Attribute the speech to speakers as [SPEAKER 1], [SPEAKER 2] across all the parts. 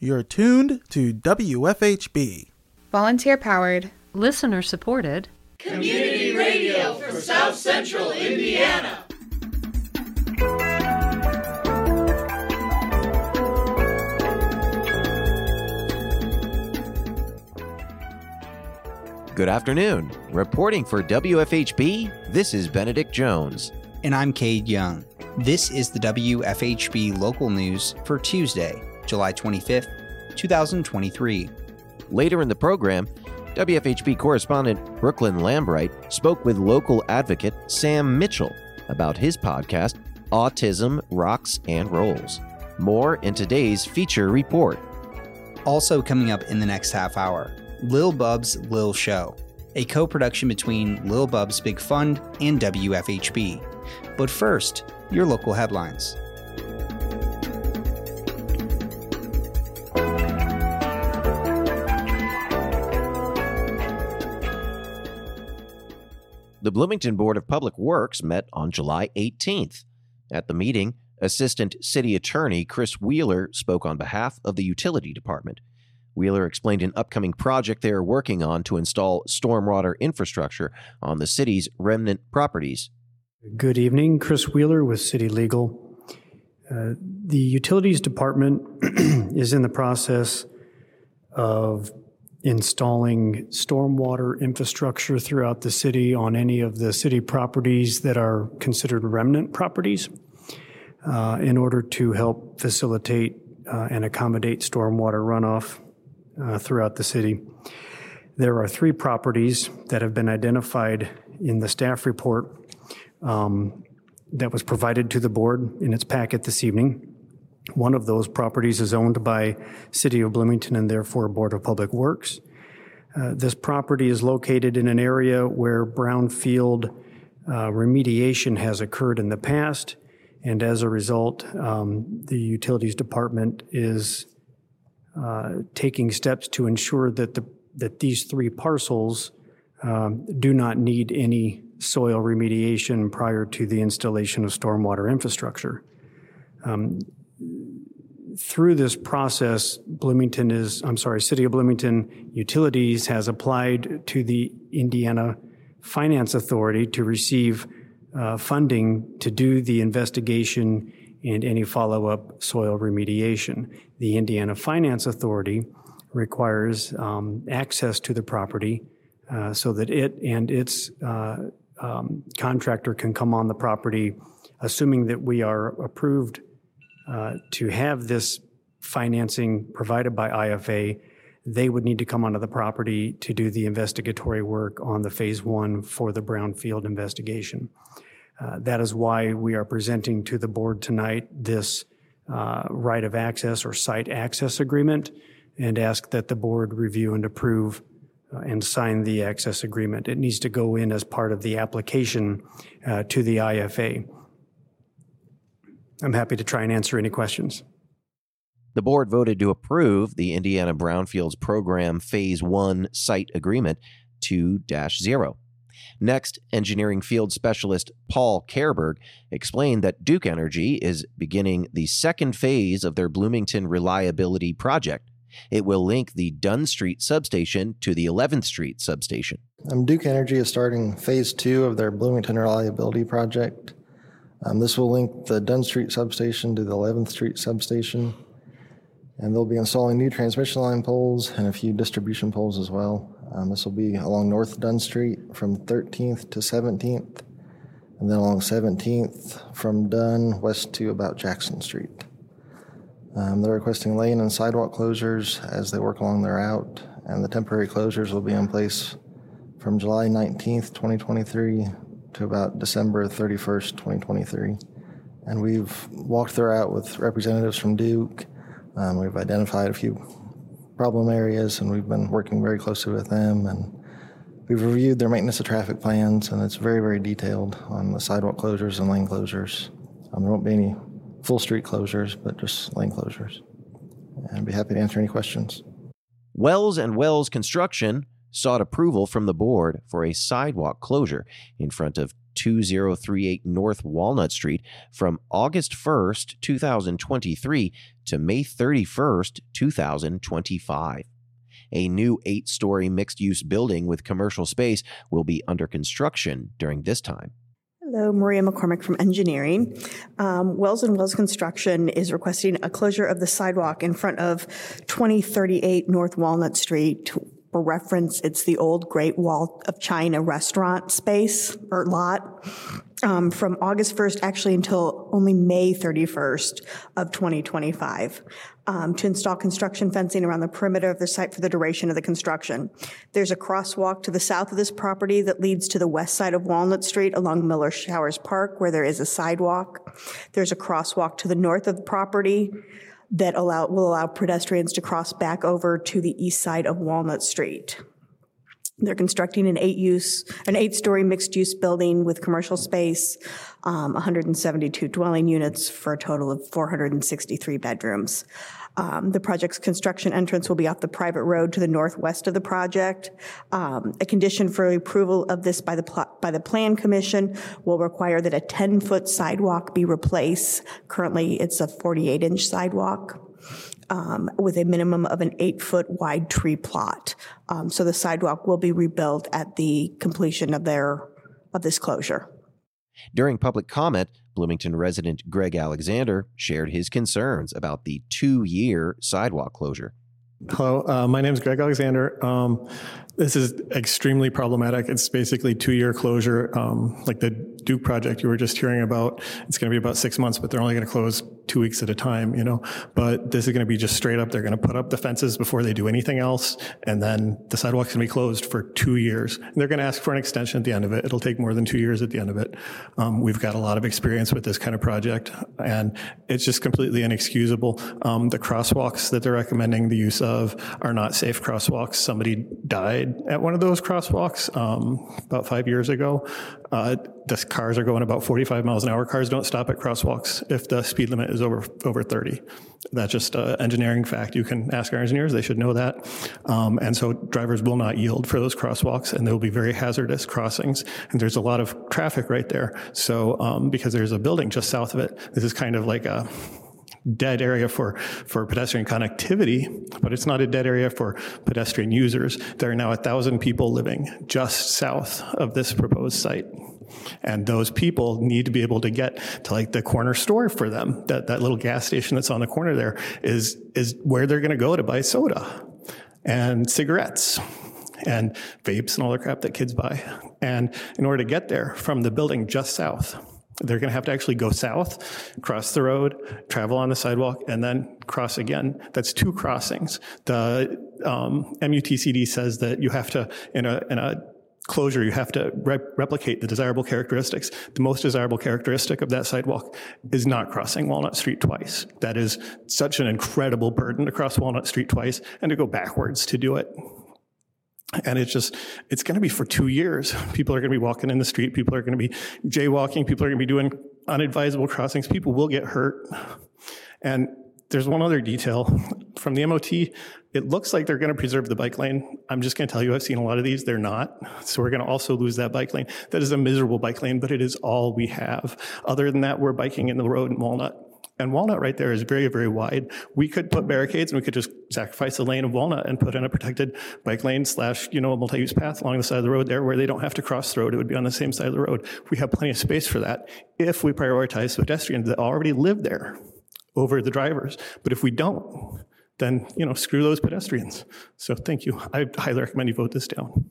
[SPEAKER 1] You're tuned to WFHB.
[SPEAKER 2] Volunteer powered,
[SPEAKER 3] listener supported,
[SPEAKER 4] community radio for South Central Indiana.
[SPEAKER 5] Good afternoon. Reporting for WFHB, this is Benedict Jones.
[SPEAKER 6] And I'm Cade Young. This is the WFHB local news for Tuesday, July 25th, 2023.
[SPEAKER 5] Later in the program, WFHB correspondent Brookelyn Lambright spoke with local advocate Sam Mitchell about his podcast, Autism, Rocks, and Rolls. More in today's feature report.
[SPEAKER 6] Also, coming up in the next half hour, Lil Bub's Lil Show, a co production between Lil Bub's Big Fund and WFHB. But first, your local headlines.
[SPEAKER 5] The Bloomington Board of Public Works met on July 18th. At the meeting, Assistant City Attorney Chris Wheeler spoke on behalf of the Utility Department. Wheeler explained an upcoming project they are working on to install stormwater infrastructure on the city's remnant properties.
[SPEAKER 7] Good evening, Chris Wheeler with City Legal. Uh, the Utilities Department is in the process of installing stormwater infrastructure throughout the city on any of the city properties that are considered remnant properties uh, in order to help facilitate uh, and accommodate stormwater runoff uh, throughout the city. There are three properties that have been identified in the staff report um, that was provided to the board in its packet this evening. One of those properties is owned by City of Bloomington and therefore Board of Public Works. Uh, this property is located in an area where brownfield uh, remediation has occurred in the past, and as a result, um, the Utilities Department is uh, taking steps to ensure that the that these three parcels um, do not need any soil remediation prior to the installation of stormwater infrastructure. Um, through this process, Bloomington is, I'm sorry, City of Bloomington Utilities has applied to the Indiana Finance Authority to receive uh, funding to do the investigation and any follow up soil remediation. The Indiana Finance Authority requires um, access to the property uh, so that it and its uh, um, contractor can come on the property, assuming that we are approved uh, to have this financing provided by IFA, they would need to come onto the property to do the investigatory work on the phase one for the brownfield investigation. Uh, that is why we are presenting to the board tonight this uh, right of access or site access agreement and ask that the board review and approve uh, and sign the access agreement. It needs to go in as part of the application uh, to the IFA. I'm happy to try and answer any questions.
[SPEAKER 5] The board voted to approve the Indiana Brownfields Program Phase 1 Site Agreement 2 0. Next, engineering field specialist Paul Kehrberg explained that Duke Energy is beginning the second phase of their Bloomington Reliability Project. It will link the Dunn Street substation to the 11th Street substation.
[SPEAKER 8] Um, Duke Energy is starting phase two of their Bloomington Reliability Project. Um, this will link the Dunn Street substation to the 11th Street substation, and they'll be installing new transmission line poles and a few distribution poles as well. Um, this will be along North Dunn Street from 13th to 17th, and then along 17th from Dunn west to about Jackson Street. Um, they're requesting lane and sidewalk closures as they work along their route, and the temporary closures will be in place from July 19th, 2023 to about December 31st, 2023. And we've walked route with representatives from Duke. Um, we've identified a few problem areas, and we've been working very closely with them. And we've reviewed their maintenance of traffic plans, and it's very, very detailed on the sidewalk closures and lane closures. Um, there won't be any full street closures, but just lane closures. And I'd be happy to answer any questions.
[SPEAKER 5] Wells and Wells Construction sought approval from the board for a sidewalk closure in front of 2038 North Walnut Street from August 1st, 2023 to May 31st, 2025. A new eight story mixed use building with commercial space will be under construction during this time.
[SPEAKER 2] Hello, Maria McCormick from Engineering. Um, Wells and Wells Construction is requesting a closure of the sidewalk in front of 2038 North Walnut Street. For reference, it's the old Great Wall of China restaurant space or lot um, from August 1st, actually until only May 31st of 2025 um, to install construction fencing around the perimeter of the site for the duration of the construction. There's a crosswalk to the south of this property that leads to the west side of Walnut Street along Miller Showers Park, where there is a sidewalk. There's a crosswalk to the north of the property that allow, will allow pedestrians to cross back over to the east side of Walnut Street. They're constructing an eight-use, an eight-story mixed-use building with commercial space, um, 172 dwelling units for a total of 463 bedrooms. Um, the project's construction entrance will be off the private road to the northwest of the project. Um, a condition for approval of this by the pl- by the Plan Commission will require that a 10-foot sidewalk be replaced. Currently, it's a 48-inch sidewalk um, with a minimum of an eight foot wide tree plot. Um, so the sidewalk will be rebuilt at the completion of their of this closure.
[SPEAKER 5] During public comment, Bloomington resident Greg Alexander shared his concerns about the two year sidewalk closure.
[SPEAKER 3] Hello, uh, my name is Greg Alexander. Um, this is extremely problematic. It's basically two-year closure, um, like the Duke project you were just hearing about. It's going to be about six months, but they're only going to close two weeks at a time, you know. But this is going to be just straight up. They're going to put up the fences before they do anything else, and then the sidewalk's going to be closed for two years. And they're going to ask for an extension at the end of it. It'll take more than two years at the end of it. Um, we've got a lot of experience with this kind of project, and it's just completely inexcusable. Um, the crosswalks that they're recommending the use of are not safe crosswalks. Somebody died at one of those crosswalks um, about five years ago. Uh, the cars are going about 45 miles an hour. Cars don't stop at crosswalks if the speed limit is over over 30. That's just an engineering fact. You can ask our engineers; they should know that. Um, and so drivers will not yield for those crosswalks, and they will be very hazardous crossings. And there's a lot of traffic right there. So um, because there's a building just south of it, this is kind of like a dead area for, for pedestrian connectivity, but it's not a dead area for pedestrian users. There are now a thousand people living just south of this proposed site. And those people need to be able to get to like the corner store for them. That, that little gas station that's on the corner there is, is where they're going to go to buy soda and cigarettes and vapes and all the crap that kids buy. And in order to get there from the building just south, they're going to have to actually go south, cross the road, travel on the sidewalk, and then cross again. That's two crossings. The um, MUTCD says that you have to, in a, in a closure, you have to replicate the desirable characteristics. The most desirable characteristic of that sidewalk is not crossing Walnut Street twice. That is such an incredible burden to cross Walnut Street twice and to go backwards to do it. And it's just, it's going to be for two years. People are going to be walking in the street. People are going to be jaywalking. People are going to be doing unadvisable crossings. People will get hurt. And there's one other detail from the MOT. It looks like they're going to preserve the bike lane. I'm just going to tell you, I've seen a lot of these. They're not. So we're going to also lose that bike lane. That is a miserable bike lane, but it is all we have. Other than that, we're biking in the road in Walnut. And Walnut right there is very, very wide. We could put barricades and we could just sacrifice the lane of Walnut and put in a protected bike lane slash, you know, a multi-use path along the side of the road there where they don't have to cross the road. It would be on the same side of the road. We have plenty of space for that if we prioritize pedestrians that already live there over the drivers. But if we don't, then, you know, screw those pedestrians. So thank you. I highly recommend you vote this down.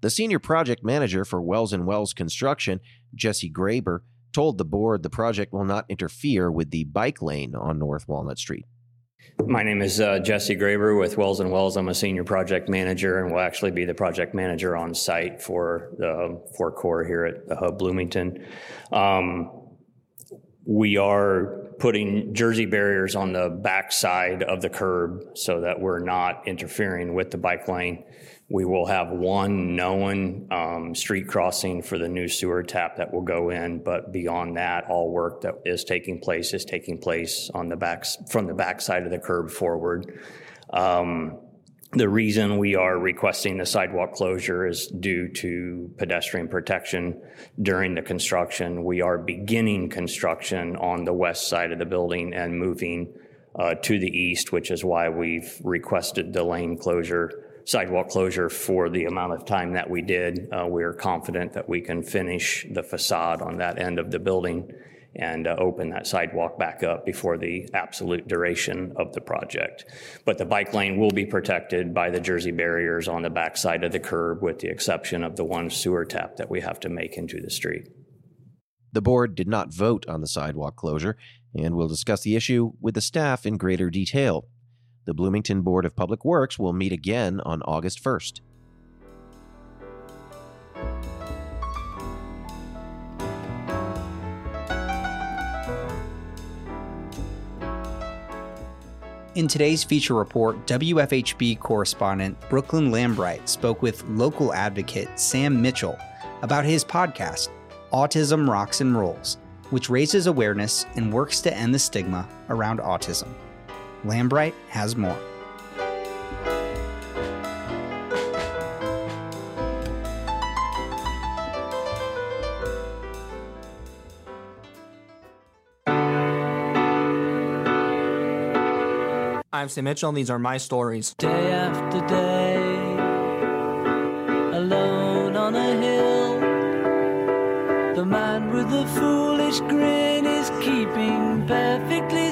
[SPEAKER 5] The senior project manager for Wells and Wells Construction, Jesse Graber, told the board the project will not interfere with the bike lane on North Walnut Street.
[SPEAKER 9] My name is uh, Jesse Graber with Wells and Wells. I'm a senior project manager and will actually be the project manager on site for the Fort Core here at the Hub Bloomington. Um, we are putting jersey barriers on the back side of the curb so that we're not interfering with the bike lane. We will have one known um, street crossing for the new sewer tap that will go in, but beyond that, all work that is taking place is taking place on the back from the back side of the curb forward. Um, the reason we are requesting the sidewalk closure is due to pedestrian protection during the construction. We are beginning construction on the west side of the building and moving uh, to the east, which is why we've requested the lane closure, sidewalk closure for the amount of time that we did. Uh, we're confident that we can finish the facade on that end of the building and uh, open that sidewalk back up before the absolute duration of the project. But the bike lane will be protected by the Jersey barriers on the back side of the curb, with the exception of the one sewer tap that we have to make into the street.
[SPEAKER 5] The board did not vote on the sidewalk closure and will discuss the issue with the staff in greater detail. The Bloomington Board of Public Works will meet again on August 1st.
[SPEAKER 6] In today's feature report, WFHB correspondent Brookelyn Lambright spoke with local advocate Sam Mitchell about his podcast, Autism Rocks and Rolls, which raises awareness and works to end the stigma around autism. Lambright has more.
[SPEAKER 10] I'm Sam Mitchell, and these are my stories.
[SPEAKER 11] Day after day, alone on a hill, the man with the foolish grin is keeping perfectly still.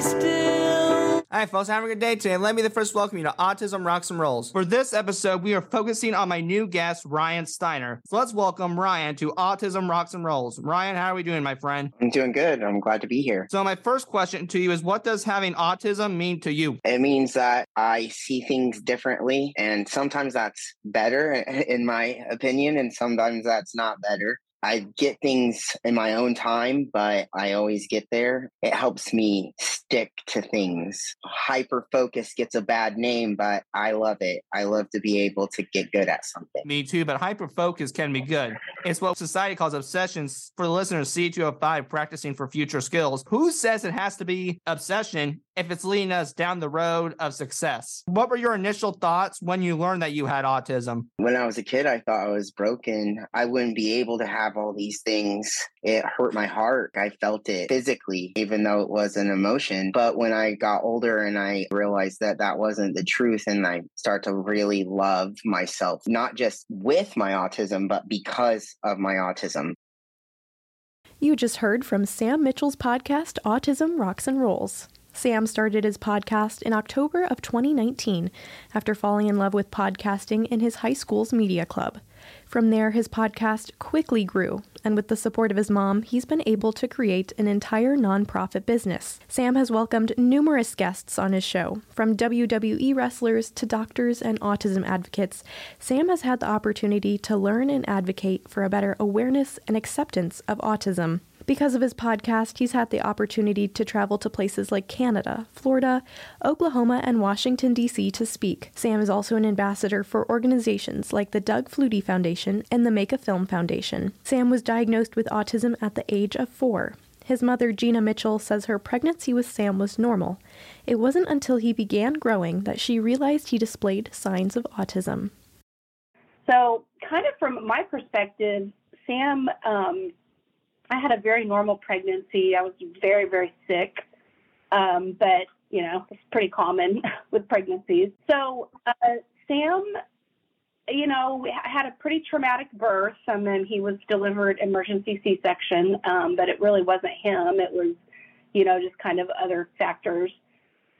[SPEAKER 10] Hi, folks. Have a good day today. Let me the first welcome you to Autism Rocks and Rolls. For this episode, we are focusing on my new guest, Ryan Steiner. So let's welcome Ryan to Autism Rocks and Rolls. Ryan, how are we doing, my friend?
[SPEAKER 12] I'm doing good. I'm glad to be here.
[SPEAKER 10] So my first question to you is, what does having autism mean to you?
[SPEAKER 12] It means that I see things differently, and sometimes that's better, in my opinion, and sometimes that's not better. I get things in my own time, but I always get there. It helps me stick to things. Hyper focus gets a bad name, but I love it. I love to be able to get good at something.
[SPEAKER 10] Me too, but hyper focus can be good. It's what society calls obsessions. For the listeners, C205 practicing for future skills. Who says it has to be obsession if it's leading us down the road of success? What were your initial thoughts when you learned that you had autism?
[SPEAKER 12] When I was a kid, I thought I was broken. I wouldn't be able to have all these things. It hurt my heart. I felt it physically, even though it was an emotion. But when I got older and I realized that that wasn't the truth, and I start to really love myself, not just with my autism, but because of my autism.
[SPEAKER 13] You just heard from Sam Mitchell's podcast, Autism Rocks and Rolls. Sam started his podcast in October of 2019 after falling in love with podcasting in his high school's media club. From there, his podcast quickly grew, and with the support of his mom, he's been able to create an entire nonprofit business. Sam has welcomed numerous guests on his show, from WWE wrestlers to doctors and autism advocates. Sam has had the opportunity to learn and advocate for a better awareness and acceptance of autism. Because of his podcast, he's had the opportunity to travel to places like Canada, Florida, Oklahoma, and Washington, D.C. to speak. Sam is also an ambassador for organizations like the Doug Flutie Foundation and the Make a Film Foundation. Sam was diagnosed with autism at the age of four. His mother, Gina Mitchell, says her pregnancy with Sam was normal. It wasn't until he began growing that she realized he displayed signs of autism.
[SPEAKER 14] So, kind of from my perspective, Sam um, I had a very normal pregnancy. I was very, very sick, um, but you know, it's pretty common with pregnancies. So uh, Sam, you know, had a pretty traumatic birth. and then he was delivered emergency C-section, um, but it really wasn't him. It was, you know, just kind of other factors.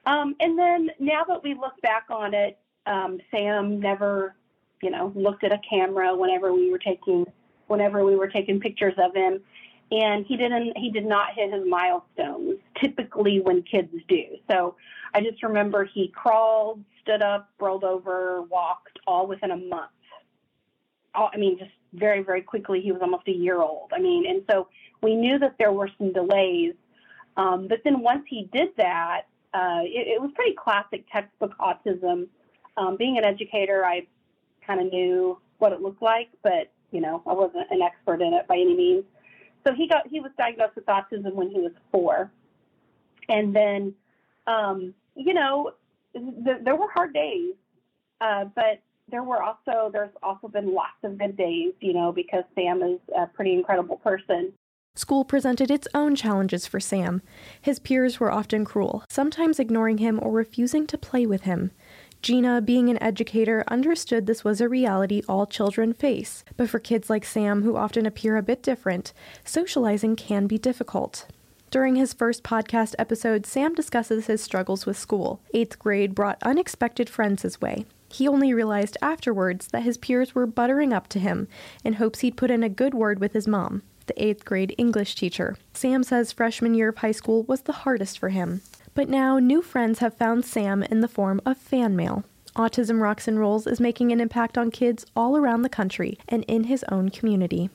[SPEAKER 14] Um, and then now that we look back on it, um, Sam never, you know, looked at a camera whenever we were taking whenever we were taking pictures of him and he didn't he did not hit his milestones typically when kids do. So i just remember he crawled stood up rolled over walked all within a month. All, i mean just very very quickly he was almost a year old. I mean and so we knew that there were some delays um, but then once he did that uh, it, it, was pretty classic textbook autism. Um, being an educator i kind of knew what it looked like but you know i wasn't an expert in it by any means so he got he was diagnosed with autism when he was four, and then, um, you know, th- there were hard days, uh, but there were also there's also been lots of good days, you know, because Sam is a pretty incredible person.
[SPEAKER 13] School presented its own challenges for Sam. His peers were often cruel, sometimes ignoring him or refusing to play with him. Gina, being an educator, understood this was a reality all children face, but for kids like Sam, who often appear a bit different, socializing can be difficult. During his first podcast episode, Sam discusses his struggles with school. Eighth grade brought unexpected friends his way. He only realized afterwards that his peers were buttering up to him in hopes he'd put in a good word with his mom, the eighth grade English teacher. Sam says freshman year of high school was the hardest for him. But now, new friends have found Sam in the form of fan mail. Autism Rocks and Rolls is making an impact on kids all around the country and in his own community.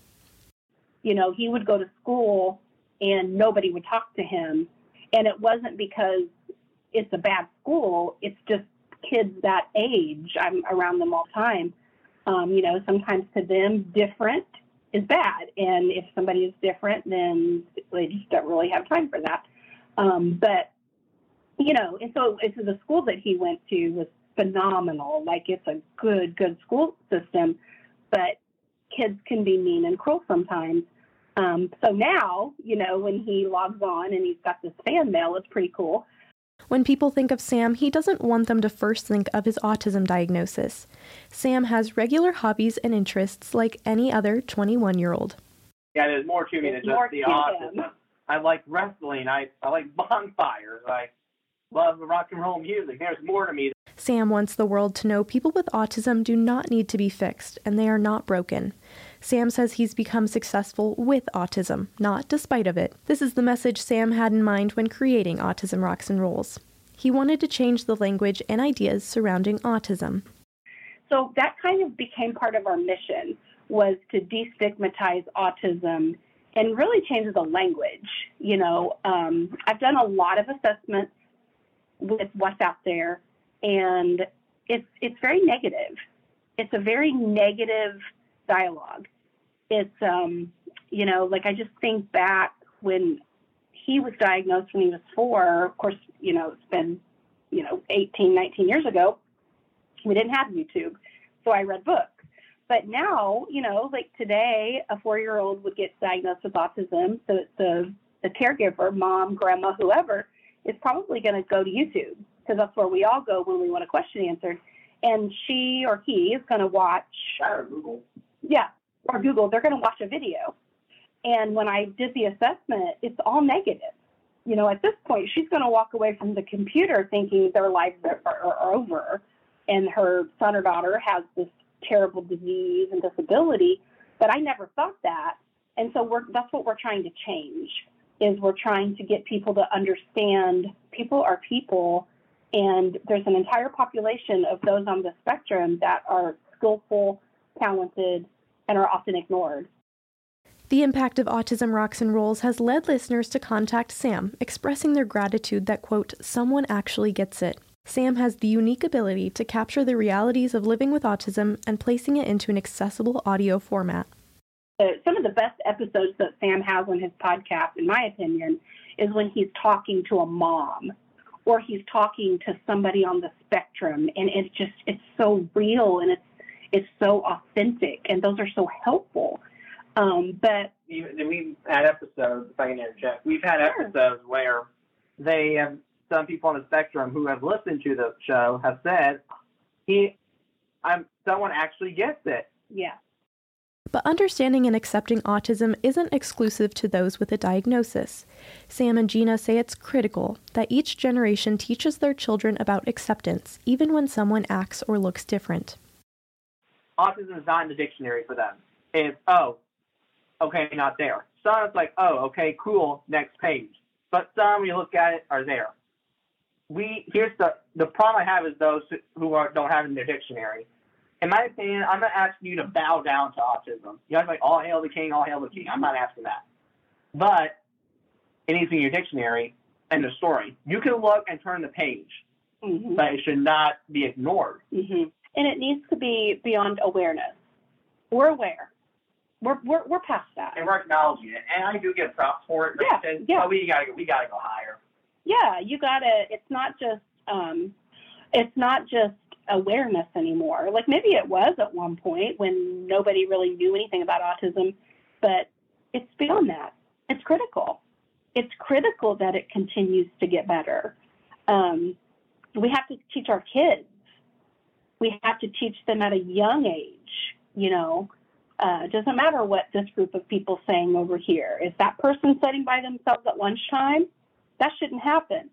[SPEAKER 14] You know, he would go to school and nobody would talk to him. And it wasn't because it's a bad school, it's just kids that age. I'm around them all the time. Um, you know, sometimes to them, different is bad. And if somebody is different, then they just don't really have time for that. Um, but you know, and so it's the school that he went to was phenomenal. Like it's a good, good school system, but kids can be mean and cruel sometimes. Um, so now, you know, when he logs on and he's got this fan mail, it's pretty cool.
[SPEAKER 13] When people think of Sam, he doesn't want them to first think of his autism diagnosis. Sam has regular hobbies and interests like any other 21 year old.
[SPEAKER 15] Yeah, there's more to me than just the autism.
[SPEAKER 14] him.
[SPEAKER 15] I like wrestling. I, I like bonfires. I love rock and roll music. There's more to me.
[SPEAKER 13] Sam wants the world to know people with autism do not need to be fixed and they are not broken. Sam says he's become successful with autism, not despite of it. This is the message Sam had in mind when creating Autism Rocks and Rolls. He wanted to change the language and ideas surrounding autism.
[SPEAKER 14] So that kind of became part of our mission was to destigmatize autism and really change the language. You know, um, I've done a lot of assessments with what's out there, and it's it's very negative. It's a very negative dialogue. It's um, you know, like I just think back when he was diagnosed when he was four. Of course, you know, it's been you know 18, 19 years ago. We didn't have YouTube, so I read books. But now, you know, like today, a four-year-old would get diagnosed with autism. So the the caregiver, mom, grandma, whoever, is probably going to go to YouTube because that's where we all go when we want a question answered. And she or he is going to watch.
[SPEAKER 15] Or Google.
[SPEAKER 14] Yeah, or Google. They're going to watch a video. And when I did the assessment, it's all negative. You know, at this point, she's going to walk away from the computer thinking their lives are, are, are over, and her son or daughter has this terrible disease and disability. But I never thought that, and so we're, that's what we're trying to change. Is we're trying to get people to understand people are people, and there's an entire population of those on the spectrum that are skillful, talented, and are often ignored.
[SPEAKER 13] The impact of Autism Rocks and Rolls has led listeners to contact Sam, expressing their gratitude that, quote, someone actually gets it. Sam has the unique ability to capture the realities of living with autism and placing it into an accessible audio format.
[SPEAKER 14] Uh, some of the best episodes that Sam has on his podcast, in my opinion, is when he's talking to a mom or he's talking to somebody on the spectrum, and it's just it's so real and it's it's so authentic, and those are so helpful. Um, but
[SPEAKER 15] Even, we've had episodes, if I can interject, we've had episodes where they have, some people on the spectrum who have listened to the show have said, he, I'm, someone actually gets it.
[SPEAKER 14] yeah,
[SPEAKER 13] But understanding and accepting autism isn't exclusive to those with a diagnosis. Sam and Gina say it's critical that each generation teaches their children about acceptance, even when someone acts or looks different.
[SPEAKER 15] Autism is not in the dictionary for them. It's, oh, okay, not there. Some it's like, oh, okay, cool, next page. But some, when you look at it, are there. We here's the the problem I have is those who are, don't have it in their dictionary. In my opinion, I'm not asking you to bow down to autism. You have like all hail the king, all hail the king. I'm not asking that. But it needs to be in your dictionary and the story. You can look and turn the page,
[SPEAKER 14] Mhm.
[SPEAKER 15] but it should not be ignored.
[SPEAKER 14] hmm and it needs to be beyond awareness. We're aware. We're we're, we're past that.
[SPEAKER 15] And we're acknowledging it, and I do get props for it.
[SPEAKER 14] Yeah,
[SPEAKER 15] Says,
[SPEAKER 14] yeah.
[SPEAKER 15] "Oh, we gotta we gotta go higher.
[SPEAKER 14] Yeah, you gotta. It's not just um, it's not just awareness anymore. Like maybe it was at one point when nobody really knew anything about autism, but it's beyond that. it's critical. It's critical that it continues to get better. Um, we have to teach our kids. We have to teach them at a young age. You know, uh, doesn't matter what this group of people saying over here. Is that person sitting by themselves at lunchtime? That shouldn't happen.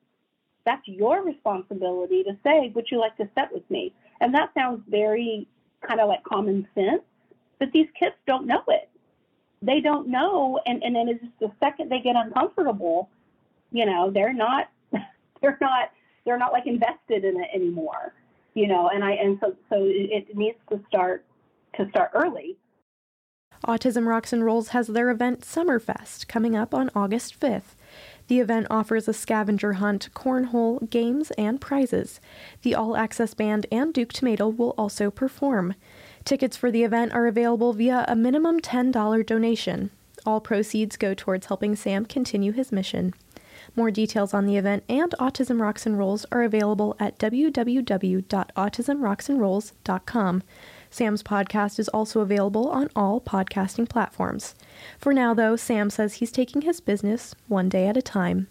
[SPEAKER 14] That's your responsibility to say, Would you like to sit with me? And that sounds very kind of like common sense, but these kids don't know it. They don't know. And, and then it's just the second they get uncomfortable, you know, they're not, they're not, they're not like invested in it anymore, you know, and I, and so, so it, it needs to start, to start early.
[SPEAKER 13] Autism Rocks and Rolls has their event Summerfest coming up on August 5th. The event offers a scavenger hunt, cornhole, games, and prizes. The All Access Band and Duke Tomato will also perform. Tickets for the event are available via a minimum $10 donation. All proceeds go towards helping Sam continue his mission. More details on the event and Autism Rocks and Rolls are available at www.autismrocksandrolls.com. Sam's podcast is also available on all podcasting platforms. For now, though, Sam says he's taking his business one day at a time.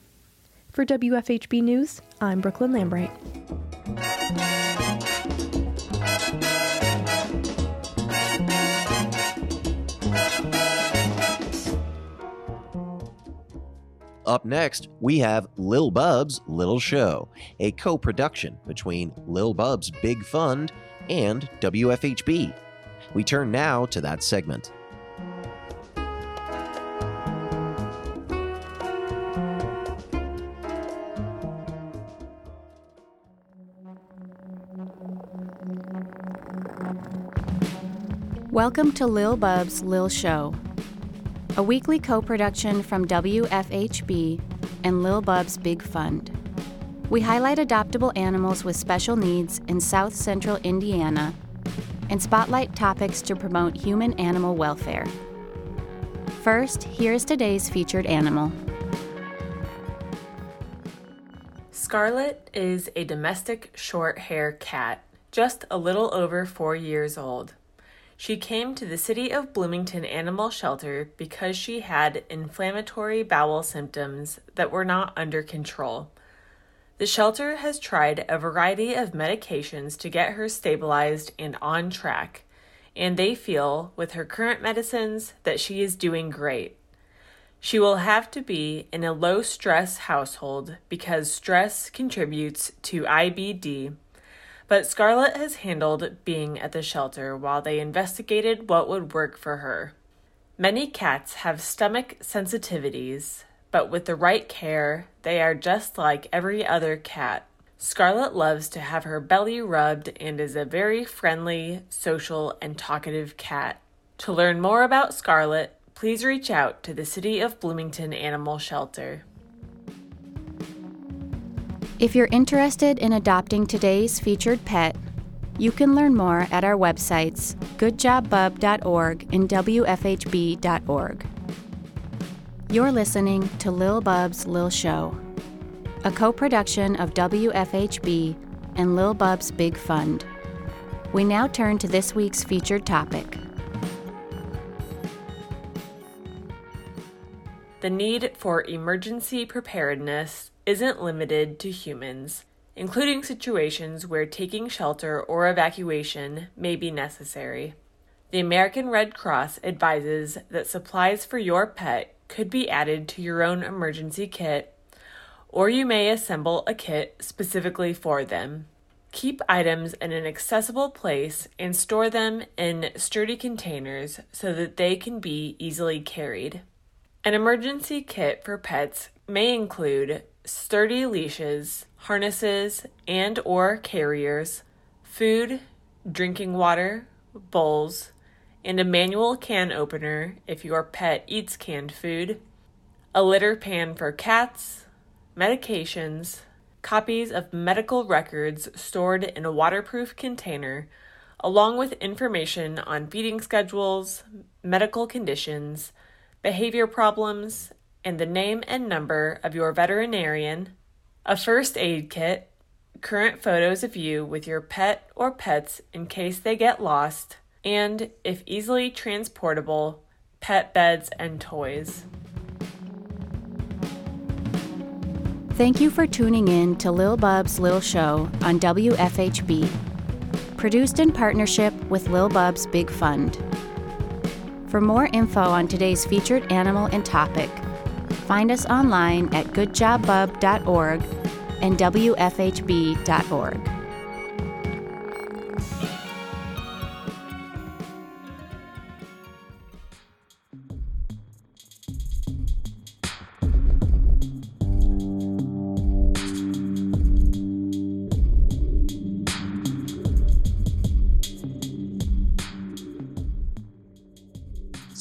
[SPEAKER 13] For WFHB News, I'm Brookelyn Lambright.
[SPEAKER 5] Up next, we have Lil Bub's Little Show, a co production between Lil Bub's Big Fund and WFHB. We turn now to that segment.
[SPEAKER 16] Welcome to Lil Bub's Lil Show, a weekly co production from WFHB and Lil Bub's Big Fund. We highlight adoptable animals with special needs in South Central Indiana and spotlight topics to promote human animal welfare. First, here is today's featured animal.
[SPEAKER 17] Scarlet is a domestic short hair cat, just a little over four years old. She came to the City of Bloomington Animal Shelter because she had inflammatory bowel symptoms that were not under control. The shelter has tried a variety of medications to get her stabilized and on track, and they feel, with her current medicines, that she is doing great. She will have to be in a low stress household because stress contributes to IBD but Scarlett has handled being at the shelter while they investigated what would work for her. Many cats have stomach sensitivities, but with the right care, they are just like every other cat. Scarlet loves to have her belly rubbed and is a very friendly, social, and talkative cat. To learn more about Scarlet, please reach out to the City of Bloomington Animal Shelter.
[SPEAKER 16] If you're interested in adopting today's featured pet, you can learn more at our websites goodjobbub.org and wfhb.org. You're listening to Lil Bub's Lil Show, a co production of WFHB and Lil Bub's Big Fund. We now turn to this week's featured topic.
[SPEAKER 17] The need for emergency preparedness isn't limited to humans, including situations where taking shelter or evacuation may be necessary. The American Red Cross advises that supplies for your pet could be added to your own emergency kit, or you may assemble a kit specifically for them. Keep items in an accessible place and store them in sturdy containers so that they can be easily carried. An emergency kit for pets may include sturdy leashes, harnesses and or carriers, food, drinking water, bowls, and a manual can opener if your pet eats canned food, a litter pan for cats, medications, copies of medical records stored in a waterproof container, along with information on feeding schedules, medical conditions, behavior problems, and the name and number of your veterinarian, a first aid kit, current photos of you with your pet or pets in case they get lost, and, if easily transportable, pet beds and toys.
[SPEAKER 16] Thank you for tuning in to Lil Bub's Lil Show on WFHB. Produced in partnership with Lil Bub's Big Fund. For more info on today's featured animal and topic, find us online at goodjobbub.org and WFHB.org.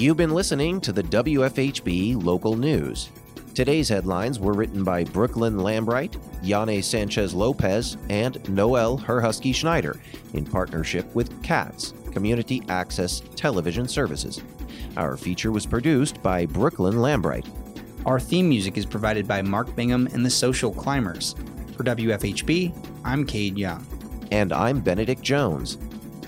[SPEAKER 5] You've been listening to the WFHB local news. Today's headlines were written by Brookelyn Lambright, Yane Sanchez Lopez, and Noel Herhusky Schneider in partnership with CATS, Community Access Television Services. Our feature was produced by Brookelyn Lambright.
[SPEAKER 6] Our theme music is provided by Mark Bingham and the Social Climbers. For WFHB, I'm Cade Young.
[SPEAKER 5] And I'm Benedict Jones.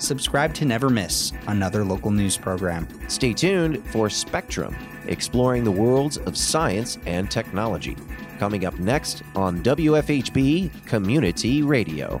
[SPEAKER 6] Subscribe to never miss another local news program.
[SPEAKER 5] Stay tuned for Spectrum exploring the worlds of science and technology. Coming up next on WFHB Community Radio.